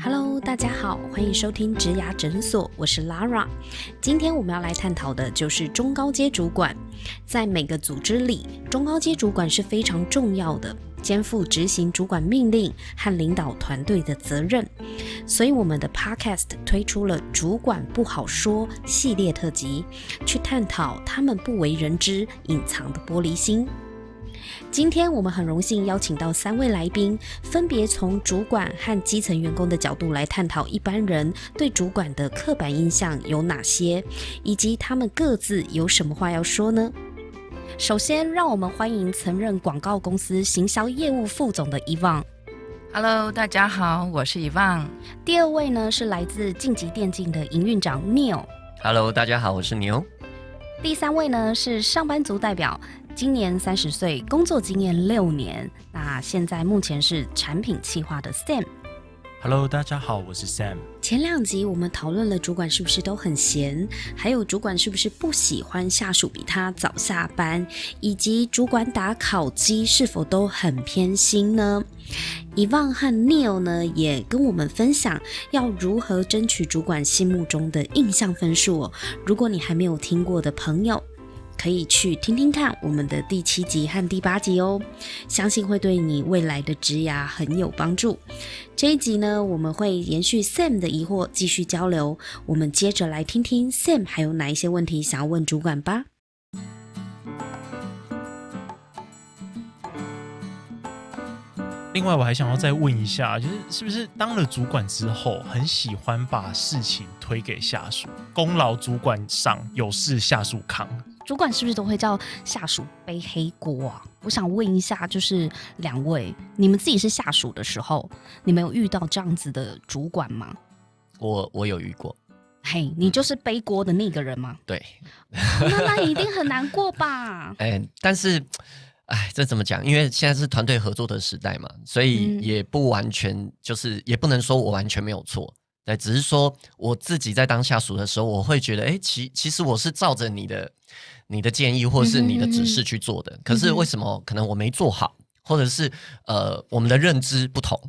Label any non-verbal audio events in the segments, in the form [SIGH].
Hello，大家好，欢迎收听植牙诊所，我是 Lara。今天我们要来探讨的就是中高阶主管。在每个组织里，中高阶主管是非常重要的，肩负执行主管命令和领导团队的责任。所以，我们的 Podcast 推出了“主管不好说”系列特辑，去探讨他们不为人知、隐藏的玻璃心。今天我们很荣幸邀请到三位来宾，分别从主管和基层员工的角度来探讨一般人对主管的刻板印象有哪些，以及他们各自有什么话要说呢？首先，让我们欢迎曾任广告公司行销业务副总的伊旺。Hello，大家好，我是伊旺。第二位呢是来自晋级电竞的营运长 Neil。Hello，大家好，我是牛。第三位呢是上班族代表。今年三十岁，工作经验六年。那现在目前是产品企划的 Sam。Hello，大家好，我是 Sam。前两集我们讨论了主管是不是都很闲，还有主管是不是不喜欢下属比他早下班，以及主管打烤鸡是否都很偏心呢？伊旺和 Neil 呢也跟我们分享要如何争取主管心目中的印象分数哦。如果你还没有听过的朋友，可以去听听看我们的第七集和第八集哦，相信会对你未来的职涯很有帮助。这一集呢，我们会延续 Sam 的疑惑继续交流。我们接着来听听 Sam 还有哪一些问题想要问主管吧。另外，我还想要再问一下，就是是不是当了主管之后，很喜欢把事情推给下属，功劳主管上有事下属扛？主管是不是都会叫下属背黑锅啊？我想问一下，就是两位，你们自己是下属的时候，你们有遇到这样子的主管吗？我我有遇过。嘿，你就是背锅的那个人吗？对。那那一定很难过吧？[LAUGHS] 哎，但是，哎，这怎么讲？因为现在是团队合作的时代嘛，所以也不完全就是，也不能说我完全没有错。对，只是说我自己在当下属的时候，我会觉得，哎，其其实我是照着你的。你的建议或是你的指示去做的，可是为什么可能我没做好，或者是呃我们的认知不同？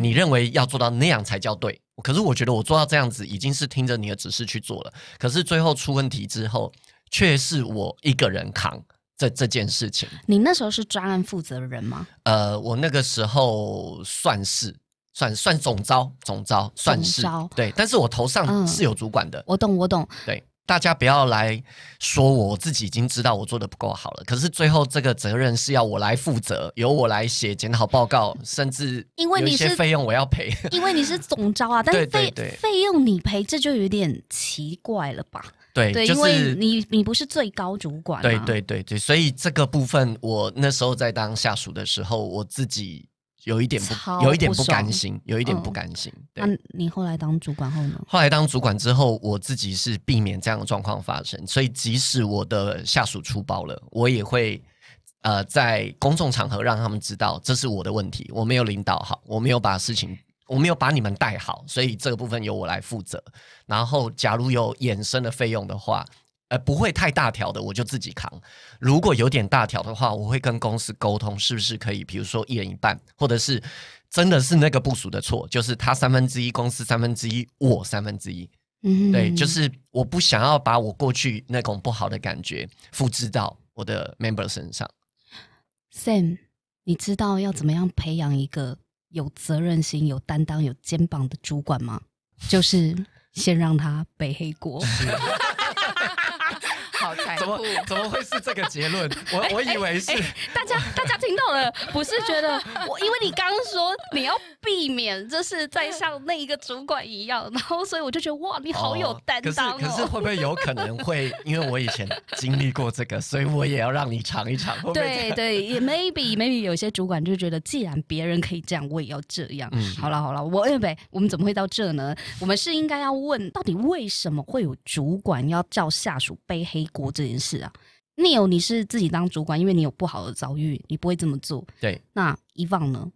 你认为要做到那样才叫对，可是我觉得我做到这样子已经是听着你的指示去做了，可是最后出问题之后，却是我一个人扛这这件事情。你那时候是专案负责人吗？呃，我那个时候算是算算总招总招算是对，但是我头上是有主管的。我懂，我懂，对。大家不要来说我，我自己已经知道我做的不够好了。可是最后这个责任是要我来负责，由我来写检讨报告，甚至因为你是费用我要赔，因为你是总招啊。但是费费用你赔，这就有点奇怪了吧？对，因为你你不是最高主管。对对对对，所以这个部分我那时候在当下属的时候，我自己。有一点不，有一点不甘心，有一点不甘心。那你后来当主管后呢？后来当主管之后，我自己是避免这样的状况发生，所以即使我的下属出包了，我也会呃在公众场合让他们知道这是我的问题，我没有领导好，我没有把事情，我没有把你们带好，所以这个部分由我来负责。然后，假如有衍生的费用的话。呃，不会太大条的，我就自己扛。如果有点大条的话，我会跟公司沟通，是不是可以，比如说一人一半，或者是真的是那个部署的错，就是他三分之一，公司三分之一，我三分之一。嗯，对，就是我不想要把我过去那种不好的感觉复制到我的 member 身上。Sam，你知道要怎么样培养一个有责任心、有担当、有肩膀的主管吗？就是先让他背黑锅。[LAUGHS] out. 怎么怎么会是这个结论？我我以为是大家大家听到了，不是觉得我因为你刚刚说你要避免，就是在 [LAUGHS] 像那一个主管一样，然后所以我就觉得哇，你好有担当哦。可是可是会不会有可能会因为我以前经历过这个，所以我也要让你尝一尝？对 [LAUGHS] 对，也 maybe maybe 有些主管就觉得，既然别人可以这样，我也要这样。嗯，好了好了，我认为我们怎么会到这呢？我们是应该要问，到底为什么会有主管要叫下属背黑锅这？件事啊，Neil，你是自己当主管，因为你有不好的遭遇，你不会这么做。对，那伊旺呢？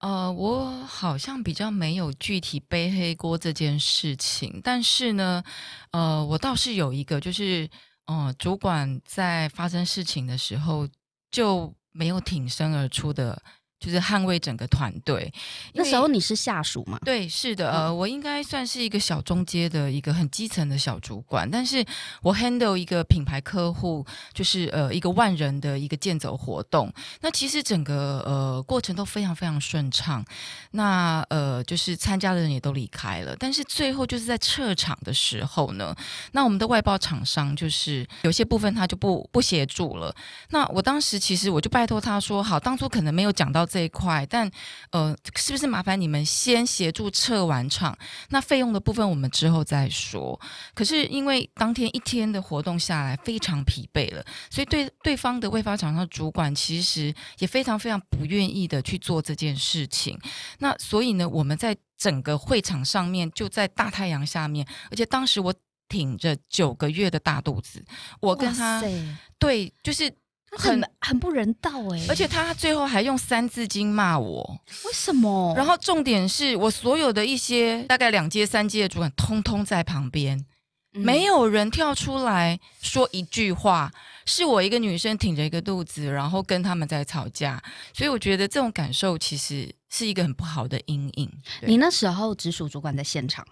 呃，我好像比较没有具体背黑锅这件事情，但是呢，呃，我倒是有一个，就是，呃，主管在发生事情的时候就没有挺身而出的就是捍卫整个团队。那时候你是下属嘛？对，是的，呃，我应该算是一个小中阶的一个很基层的小主管，但是我 handle 一个品牌客户，就是呃一个万人的一个健走活动。那其实整个呃过程都非常非常顺畅，那呃就是参加的人也都离开了，但是最后就是在撤场的时候呢，那我们的外包厂商就是有些部分他就不不协助了。那我当时其实我就拜托他说，好，当初可能没有讲到这一块，但呃，是不是麻烦你们先协助撤完场？那费用的部分我们之后再说。可是因为当天一天的活动下来非常疲惫了，所以对对方的未发厂商主管其实也非常非常不愿意的去做这件事情。那所以呢，我们在整个会场上面就在大太阳下面，而且当时我挺着九个月的大肚子，我跟他对就是。很很不人道哎、而且他最后还用三字经骂我，为什么？然后重点是我所有的一些大概两阶三阶的主管，通通在旁边，嗯没有人跳出来说一句话，是我一个女生挺着一个肚子，然后跟他们在吵架，所以我觉得这种感受其实是一个很不好的阴影。你那时候直属主管在现场，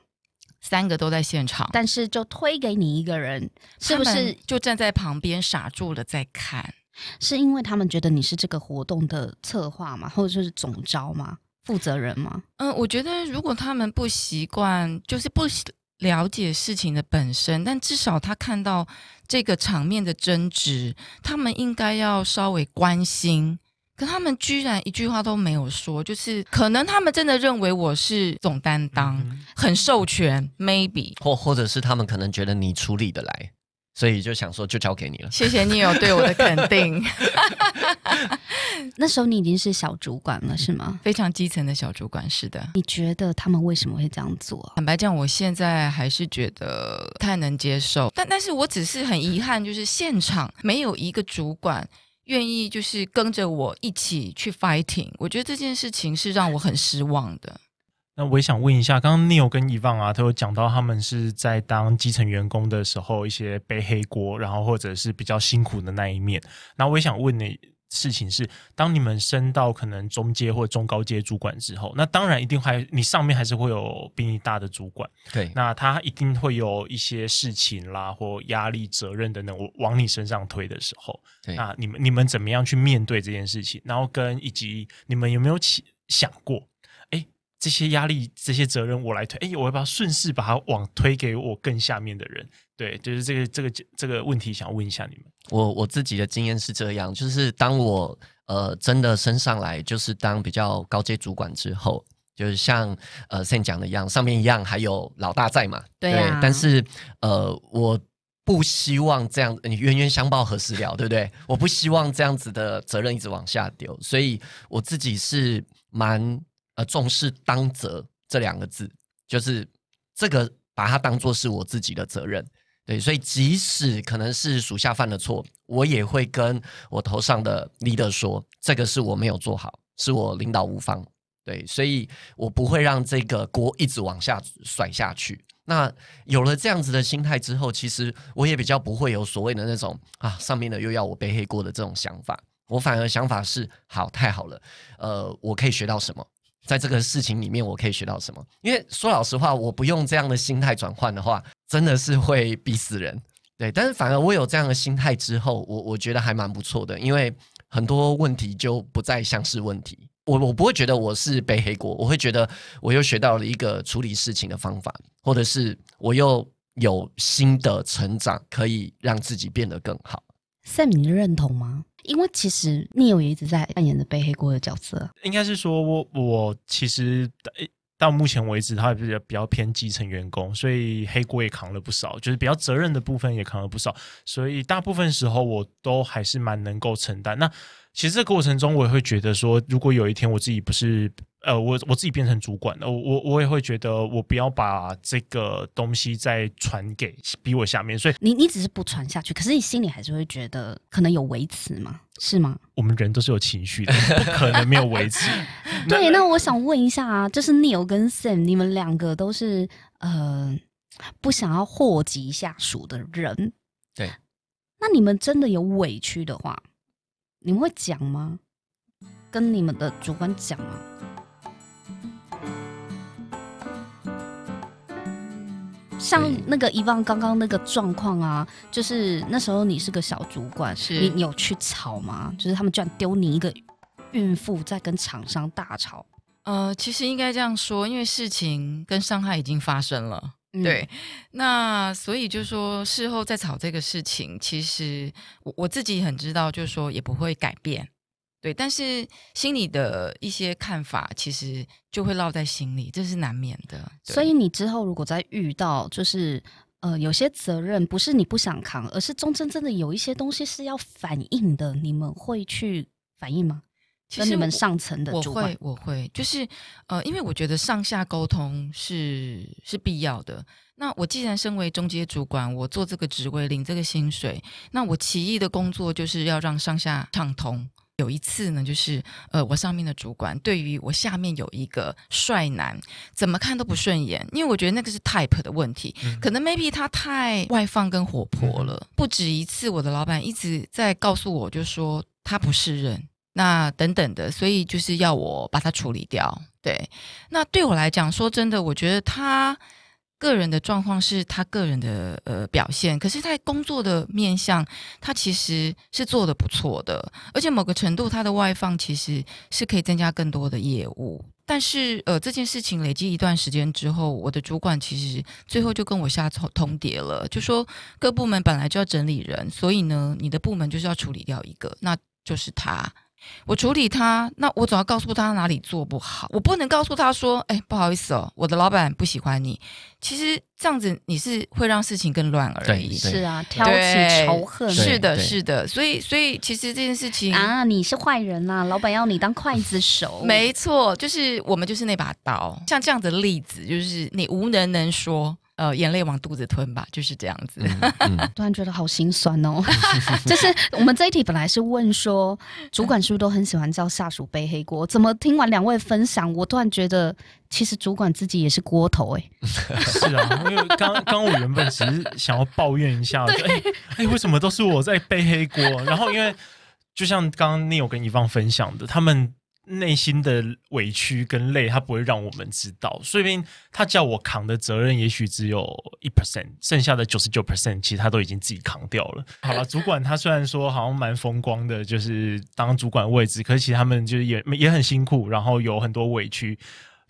三个都在现场，但是就推给你一个人，是不是？就站在旁边傻住了在看？是因为他们觉得你是这个活动的策划嘛，或者是总招嘛，负责人嘛？嗯，我觉得如果他们不习惯，就是不了解事情的本身，但至少他看到这个场面的争执，他们应该要稍微关心。可他们居然一句话都没有说，就是可能他们真的认为我是总担当，嗯很授权，maybe。或或者是他们可能觉得你处理得来，所以就想说就交给你了。谢谢你有对我的肯定，[LAUGHS] 那时候你已经是小主管了，是吗？非常基层的小主管是的。你觉得他们为什么会这样做？坦白讲，我现在还是觉得不太能接受，但但是我只是很遗憾，就是现场没有一个主管愿意就是跟着我一起去 fighting。我觉得这件事情是让我很失望的。那我也想问一下，刚刚 Neil 跟伊旺啊，都有讲到他们是在当基层员工的时候一些背黑锅，然后或者是比较辛苦的那一面。那我也想问你，事情是，当你们升到可能中阶或中高阶主管之后，那当然一定还你上面还是会有比你大的主管，对，那他一定会有一些事情啦或压力、责任等等，我往你身上推的时候，对那你们你们怎么样去面对这件事情？然后跟以及你们有没有起想过，哎，这些压力、这些责任我来推，哎，我要不要顺势把它往推给我更下面的人？对，就是这个这个这个问题，想问一下你们。我我自己的经验是这样，就是当我呃真的升上来，就是当比较高阶主管之后，就是像呃 Sam 讲的一样，上面一样还有老大在嘛，对啊但是呃我。不希望这样，你冤冤相报何时了，对不对？我不希望这样子的责任一直往下丢，所以我自己是蛮呃重视当责这两个字，就是这个把它当做是我自己的责任。对，所以即使可能是属下犯了错，我也会跟我头上的 leader 说，这个是我没有做好，是我领导无方。对，所以我不会让这个锅一直往下甩下去。那有了这样子的心态之后，其实我也比较不会有所谓的那种啊，上面的又要我背黑锅的这种想法。我反而想法是，好，太好了，呃，我可以学到什么？在这个事情里面，我可以学到什么？因为说老实话，我不用这样的心态转换的话，真的是会逼死人。对，但是反而我有这样的心态之后，我我觉得还蛮不错的，因为很多问题就不再像是问题。我我不会觉得我是背黑锅，我会觉得我又学到了一个处理事情的方法，或者是我又有新的成长，可以让自己变得更好。Sam，你认同吗？因为其实你有一直在扮演着背黑锅的角色。应该是说我我其实到目前为止，他比较比较偏基层员工，所以黑锅也扛了不少，就是比较责任的部分也扛了不少，所以大部分时候我都还是蛮能够承担。那其实这过程中，我也会觉得说，如果有一天我自己不是呃，我我自己变成主管了，我我我也会觉得我不要把这个东西再传给比我下面，所以你你只是不传下去，可是你心里还是会觉得可能有维持嘛？是吗？我们人都是有情绪的，不可能没有维持。[LAUGHS] 对，那我想问一下啊，就是 Neil 跟 Sam，你们两个都是呃不想要祸及下属的人。对，那你们真的有委屈的话，你们会讲吗？跟你们的主管讲吗？像那个遗忘刚刚那个状况啊，就是那时候你是个小主管，是。你你有去吵吗？就是他们居然丢你一个孕妇在跟厂商大吵，呃，其实应该这样说，因为事情跟伤害已经发生了。嗯。对，那所以就说事后再吵这个事情，其实我我自己很知道，就是说也不会改变，对，但是心里的一些看法，其实就会落在心里，这是难免的。所以你之后如果再遇到，就是呃有些责任不是你不想扛，而是中间真的有一些东西是要反映的，你们会去反映吗？其实你们上层的我主管会，我会，就是呃，因为我觉得上下沟通是是必要的。那我既然身为中阶主管，我做这个职位，领这个薪水，那我其一的工作就是要让上下畅通。有一次呢，就是呃，我上面的主管对于我下面有一个帅男，怎么看都不顺眼，因为我觉得那个是 type 的问题，可能 maybe 他太外放跟活泼了。不止一次，我的老板一直在告诉我，就说他不是人。那等等的，所以就是要我把他处理掉。对，那对我来讲，说真的，我觉得他个人的状况是他个人的呃表现，可是在工作的面向，他其实是做的不错的，而且某个程度他的外放其实是可以增加更多的业务。但是呃，这件事情累积一段时间之后，我的主管其实最后就跟我下通通牒了，就说各部门本来就要整理人，所以呢，你的部门就是要处理掉一个，那就是他。我处理他，那我总要告诉他哪里做不好，我不能告诉他说，哎，不好意思哦，我的老板不喜欢你。其实这样子你是会让事情更乱而已。是啊，挑起仇恨是的，是的，所以，所以其实这件事情啊，你是坏人呐、老板要你当刽子手，[LAUGHS] 没错，就是我们就是那把刀。像这样的例子，就是你无能能说，呃，眼泪往肚子吞吧，就是这样子。嗯嗯 [LAUGHS] 突然觉得好心酸哦。[LAUGHS] 就是我们这一题本来是问说，主管是不是都很喜欢叫下属背黑锅？怎么听完两位分享，我突然觉得，其实主管自己也是锅头哎、[LAUGHS] 是啊，因为刚刚我原本只是想要抱怨一下，就哎哎，为什么都是我在背黑锅？然后因为就像刚刚 Neil 跟一方分享的，他们内心的委屈跟累，他不会让我们知道，所以他叫我扛的责任也许只有一 percent，剩下的九十九 percent 其实他都已经自己扛掉了。好了，主管他虽然说好像蛮风光的，就是当主管位置，可是其实他们就是也也很辛苦，然后有很多委屈。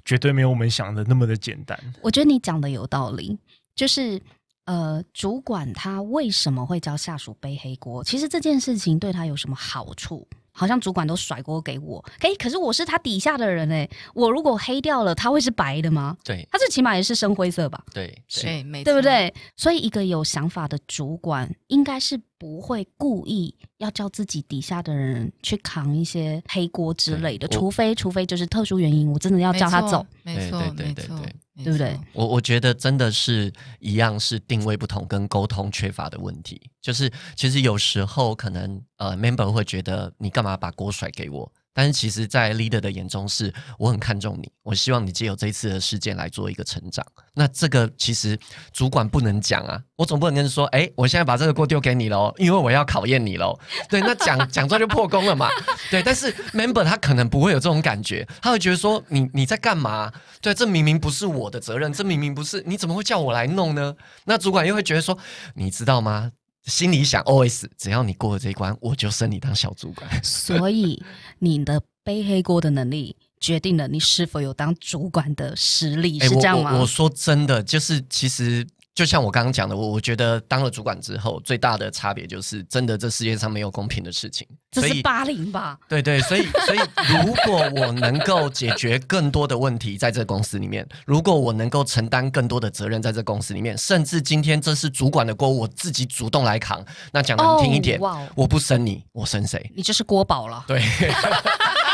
绝对没有我们想的那么的简单。我觉得你讲的有道理，就是呃，主管他为什么会叫下属背黑锅？其实这件事情对他有什么好处？好像主管都甩锅给我，诶，可是我是他底下的人诶，我如果黑掉了，他会是白的吗？对他最起码也是深灰色吧？对是对，没错对不？对？所以一个有想法的主管，应该是不会故意要叫自己底下的人去扛一些黑锅之类的，除非除非就是特殊原因，我真的要叫他走。没错，对对没错，对不对？我我觉得真的是一样，是定位不同跟沟通缺乏的问题。就是其实有时候可能呃，member 会觉得你干嘛把锅甩给我？但是其实，在 leader 的眼中是，我很看重你，我希望你借由这一次的事件来做一个成长。那这个其实主管不能讲啊，我总不能跟你说，哎，我现在把这个锅丢给你喽，因为我要考验你喽。对，那讲讲出来就破功了嘛。对，但是 member 他可能不会有这种感觉，他会觉得说，你你在干嘛？对，这明明不是我的责任，这明明不是，你怎么会叫我来弄呢？那主管又会觉得说，你知道吗？心里想 OS，只要你过了这一关，我就升你当小主管。所以你的背黑锅的能力决定了你是否有当主管的实力，哎是这样吗？我说真的，就是其实就像我刚刚讲的，我我觉得当了主管之后，最大的差别就是，真的这世界上没有公平的事情。这是八零吧？对对，所以所以如果我能够解决更多的问题在这公司里面，如果我能够承担更多的责任在这公司里面，甚至今天这是主管的锅，我自己主动来扛，那讲难听一点，我不生你，我生谁？你就是锅宝了。对，[LAUGHS]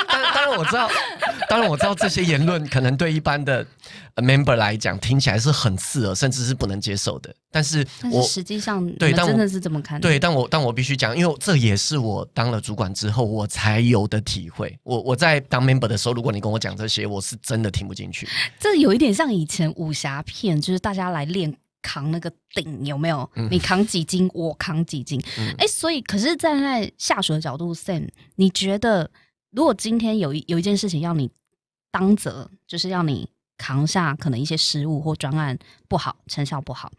当当然我知道，当然我知道这些言论可能对一般的呃 member 来讲听起来是很刺耳，甚至是不能接受的。但是我实际上，对但我真的是这么看？对，但我但我必须讲，因为这也是我当了主管之后我才有的体会。我我在当 member 的时候，如果你跟我讲这些，我是真的听不进去。这有一点像以前武侠片，就是大家来练扛那个顶，有没有？嗯你扛几斤，我扛几斤。嗯哎、所以可是站在下属的角度，Sam，你觉得如果今天有一有一件事情要你当责，就是要你扛下可能一些失误或专案不好、成效不好，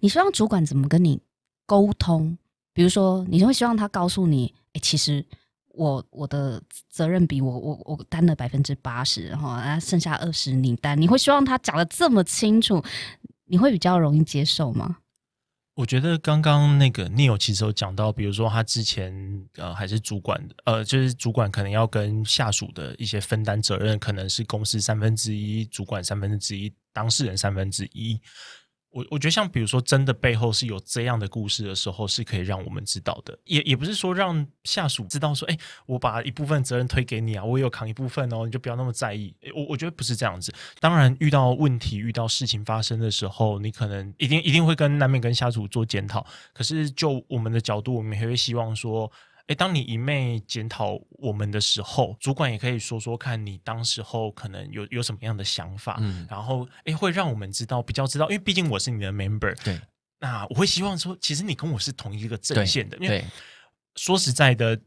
你希望主管怎么跟你沟通？比如说，你会希望他告诉你，哎、其实我我的责任比我我我担了百分之八十，然后剩下二十你担，你会希望他讲的这么清楚，你会比较容易接受吗？我觉得刚刚那个 Neil 其实有讲到，比如说他之前呃还是主管的，呃就是主管可能要跟下属的一些分担责任，可能是公司三分之一，主管三分之一，当事人三分之一。我我觉得像比如说真的背后是有这样的故事的时候，是可以让我们知道的，也也不是说让下属知道说，哎，我把一部分责任推给你啊，我有扛一部分哦，你就不要那么在意。诶我我觉得不是这样子。当然，遇到问题、遇到事情发生的时候，你可能一定一定会跟难免跟下属做检讨。可是就我们的角度，我们也会希望说，哎，当你一昧检讨我们的时候，主管也可以说说看你当时候可能有有什么样的想法，嗯，然后哎会让我们知道比较知道，因为毕竟我是你的 member，对。那我会希望说，其实你跟我是同一个阵对线的，因为对说实在的，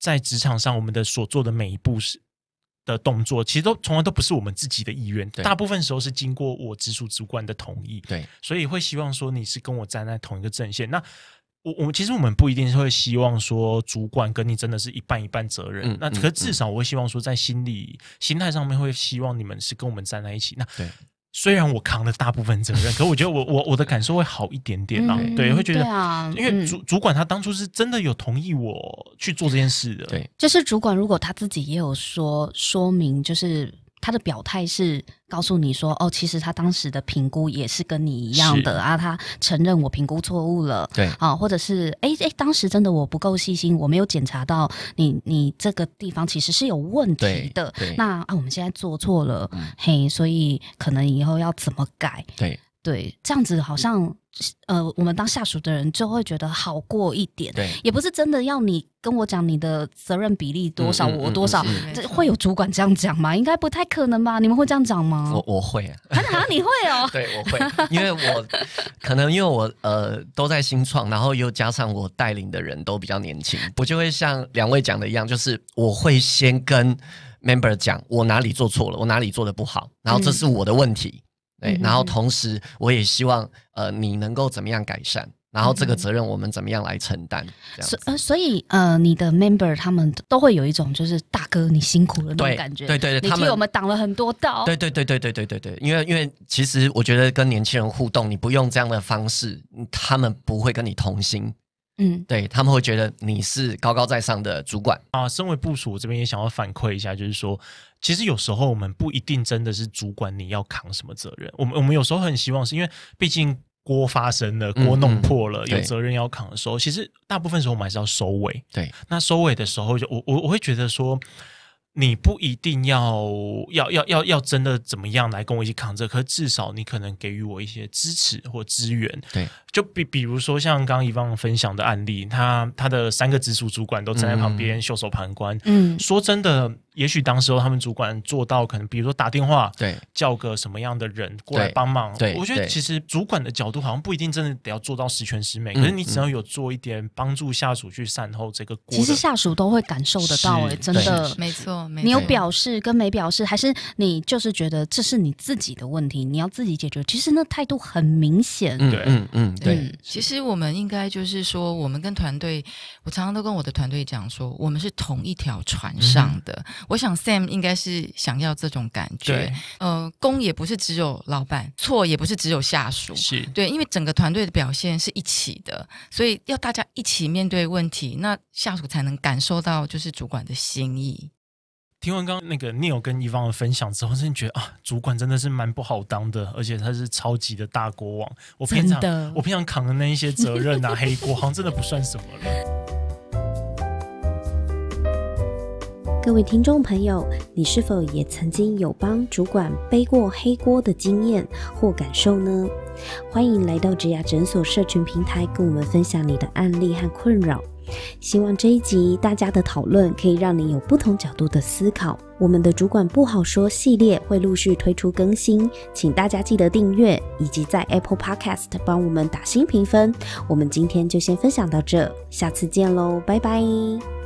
在职场上，我们的所做的每一步是的动作，其实都从来都不是我们自己的意愿，大部分时候是经过我直属主管的同意，对。所以会希望说你是跟我站在同一个阵线。那我我们其实我们不一定是会希望说主管跟你真的是一半一半责任，那可是至少我会希望说在心理心态上面会希望你们是跟我们站在一起。那对。虽然我扛了大部分责任，可我觉得我我我的感受会好一点点啊，嗯对，会觉得啊因为嗯。主主管他当初是真的有同意我去做这件事的，对。就是主管如果他自己也有说说明，就是他的表态是告诉你说，哦，其实他当时的评估也是跟你一样的啊，他承认我评估错误了。对啊，或者是哎哎，当时真的我不够细心，我没有检查到你你这个地方其实是有问题的。那啊，我们现在做错了，嗯嘿，所以可能以后要怎么改？对对，这样子好像呃，我们当下属的人就会觉得好过一点。对，也不是真的要你跟我讲你的责任比例多少，我多少，嗯嗯这会有主管这样讲吗？应该不太可能吧？你们会这样讲吗？我我会啊你会哦，[LAUGHS] 对，我会，因为我可能因为我呃都在新创，然后又加上我带领的人都比较年轻，我就会像两位讲的一样，就是我会先跟 member 讲我哪里做错了，我哪里做的不好，然后这是我的问题，对，嗯然后同时我也希望呃你能够怎么样改善，然后这个嗯责任我们怎么样来承担。所呃，所以呃，你的 member 他们都会有一种就是大哥你辛苦了那种感觉，对对对你替我们挡了很多道，对对对对对对对对，因为因为其实我觉得跟年轻人互动，你不用这样的方式，嗯他们不会跟你同心，嗯对他们会觉得你是高高在上的主管。啊，身为部署，我这边也想要反馈一下，就是说，其实有时候我们不一定真的是主管你要扛什么责任，我们我们有时候很希望是因为毕竟锅发生了，嗯锅弄破了，有责任要扛的时候，其实大部分时候我们还是要收尾。对，那收尾的时候就，我我我会觉得说。你不一定要要要要要真的怎么样来跟我一起扛这，可是至少你可能给予我一些支持或资源。对，就比比如说像刚刚一旺分享的案例，他他的三个直属主管都站在旁边袖手旁观。嗯说真的，也许当时候他们主管做到可能，比如说打电话对叫个什么样的人过来帮忙。对对我觉得其实主管的角度好像不一定真的得要做到十全十美，嗯可是你只要有做一点帮助下属去善后这个。其实下属都会感受得到、是哎，真的。没错，没错你有表示跟没表示，还是你就是觉得这是你自己的问题，你要自己解决？其实那态度很明显。嗯对嗯嗯，对嗯，其实我们应该就是说，我们跟团队，我常常都跟我的团队讲说，我们是同一条船上的。我想 Sam 应该是想要这种感觉对。呃，功也不是只有老板，错也不是只有下属。是对，因为整个团队的表现是一起的，所以要大家一起面对问题，那下属才能感受到就是主管的心意。听完刚刚那个 Neil 跟伊方的分享之后，真的觉得啊，主管真的是蛮不好当的，而且他是超级的大国王。我平常的我平常扛的那一些责任啊，[LAUGHS] 黑锅好像真的不算什么了。各位听众朋友，你是否也曾经有帮主管背过黑锅的经验或感受呢？欢迎来到植牙诊所社群平台，跟我们分享你的案例和困扰。希望这一集大家的讨论可以让你有不同角度的思考。我们的主管不好说系列会陆续推出更新，请大家记得订阅，以及在 Apple Podcast 帮我们打新评分。我们今天就先分享到这，下次见喽，拜拜。